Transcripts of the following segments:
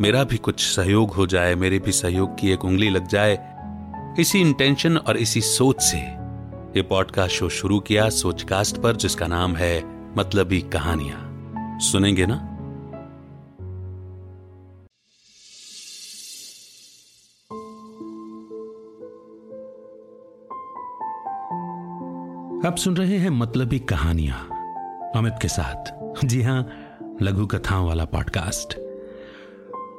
मेरा भी कुछ सहयोग हो जाए, मेरे भी सहयोग की एक उंगली लग जाए। इसी इंटेंशन और इसी सोच से ये पॉडकास्ट शो शुरू किया सोचकास्ट पर, जिसका नाम है मतलबी कहानियाँ। सुनेंगे ना? आप सुन रहे हैं मतलबी कहानियाँ अमित के साथ। जी हाँ, लघु कथाओं वाला पॉडकास्ट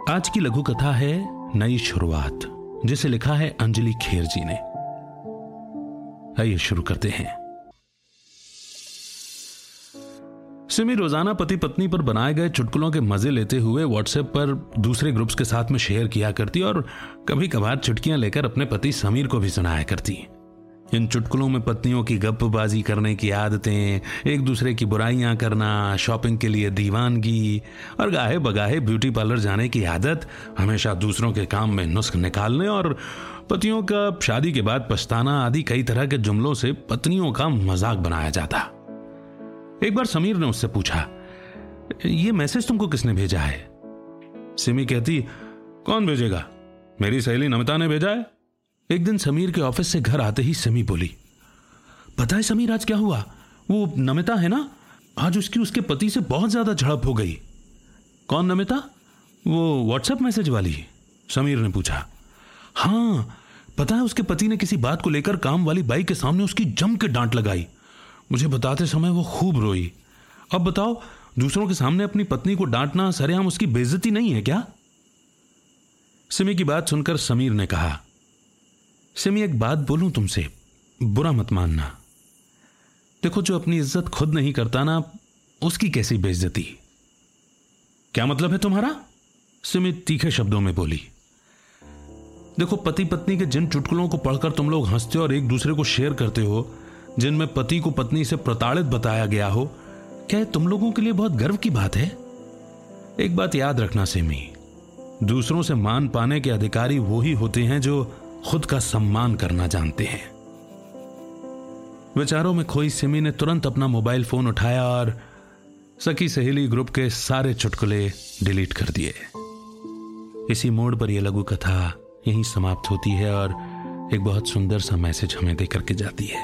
आज की लघु कथा है नई शुरुआत, जिसे लिखा है अंजलि खेर जी ने। आइए शुरू करते हैं। सिमी रोज़ाना पति पत्नी पर बनाए गए चुटकुलों के मज़े लेते हुए व्हाट्सएप पर दूसरे ग्रुप्स के साथ में शेयर किया करती और कभी कभार चुटकियाँ लेकर अपने पति समीर को भी सुनाया करती। इन चुटकुलों में पत्नियों की गप्पबाजी करने की आदतें, एक दूसरे की बुराइयाँ करना, शॉपिंग के लिए दीवानगी और गाहे बगाहे ब्यूटी पार्लर जाने की आदत, हमेशा दूसरों के काम में नुस्ख निकालने और पतियों का शादी के बाद पछताना आदि कई तरह के जुमलों से पत्नियों का मज़ाक बनाया जाता। एक बार समीर ने उससे पूछा, ये मैसेज तुमको किसने भेजा है? सिमी कहती, कौन भेजेगा? मेरी सहेली नमिता ने भेजा है? एक दिन समीर के ऑफ़िस से घर आते ही समी बोली, पता है समीर, आज क्या हुआ? वो नमिता है ना? आज उसकी उसके पति से बहुत ज़्यादा झड़प हो गई। कौन नमिता? वो व्हाट्सएप मैसेज वाली। समीर ने पूछा हाँ पता है उसके पति ने किसी बात को लेकर काम वाली बाई के सामने उसकी जम के डांट लगाई। मुझे बताते समय वो खूब रोई। अब बताओ, दूसरों के सामने अपनी पत्नी को डांटना, सरेआम उसकी बेइज्जती नहीं है क्या? सिमी की बात सुनकर समीर ने कहा सिमी, एक बात बोलूँ तुमसे? बुरा मत मानना। देखो, जो अपनी इज़्ज़त खुद नहीं करता ना, उसकी कैसी बेइज्जती? क्या मतलब है तुम्हारा? सिमी, तीखे शब्दों में बोली। देखो पति पत्नी के जिन चुटकुलों को पढ़कर तुम लोग हँसते हो और एक दूसरे को शेयर करते हो, जिनमें पति को पत्नी से प्रताड़ित बताया गया हो, क्या तुम लोगों के लिए बहुत गर्व की बात है? एक बात याद रखना, सिमी। दूसरों से मान पाने के अधिकारी वो ही होते हैं जो खुद का सम्मान करना जानते हैं। विचारों में खोई सिमी ने तुरंत अपना मोबाइल फ़ोन उठाया और सखी सहेली ग्रुप के सारे चुटकुले डिलीट कर दिए। इसी मोड़ पर यह लघु कथा यहीं समाप्त होती है और एक बहुत सुंदर सा मैसेज हमें दे करके जाती है।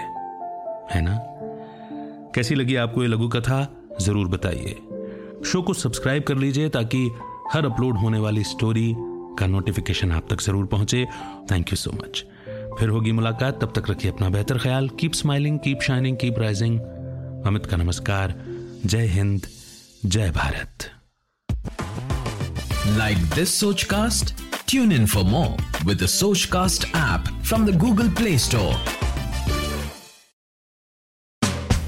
है ना? कैसी लगी आपको ये लघु कथा? ज़रूर बताइए। शो को सब्सक्राइब कर लीजिए ताकि हर अपलोड होने वाली स्टोरी का नोटिफिकेशन आप तक ज़रूर पहुँचे। थैंक यू सो मच फिर होगी मुलाकात। तब तक रखिए अपना बेहतर ख्याल। Keep smiling keep shining keep rising Amit का नमस्कार। जय हिंद, जय भारत. लाइक दिस सोच Tune in for more with the Sochcast app from the Google Play.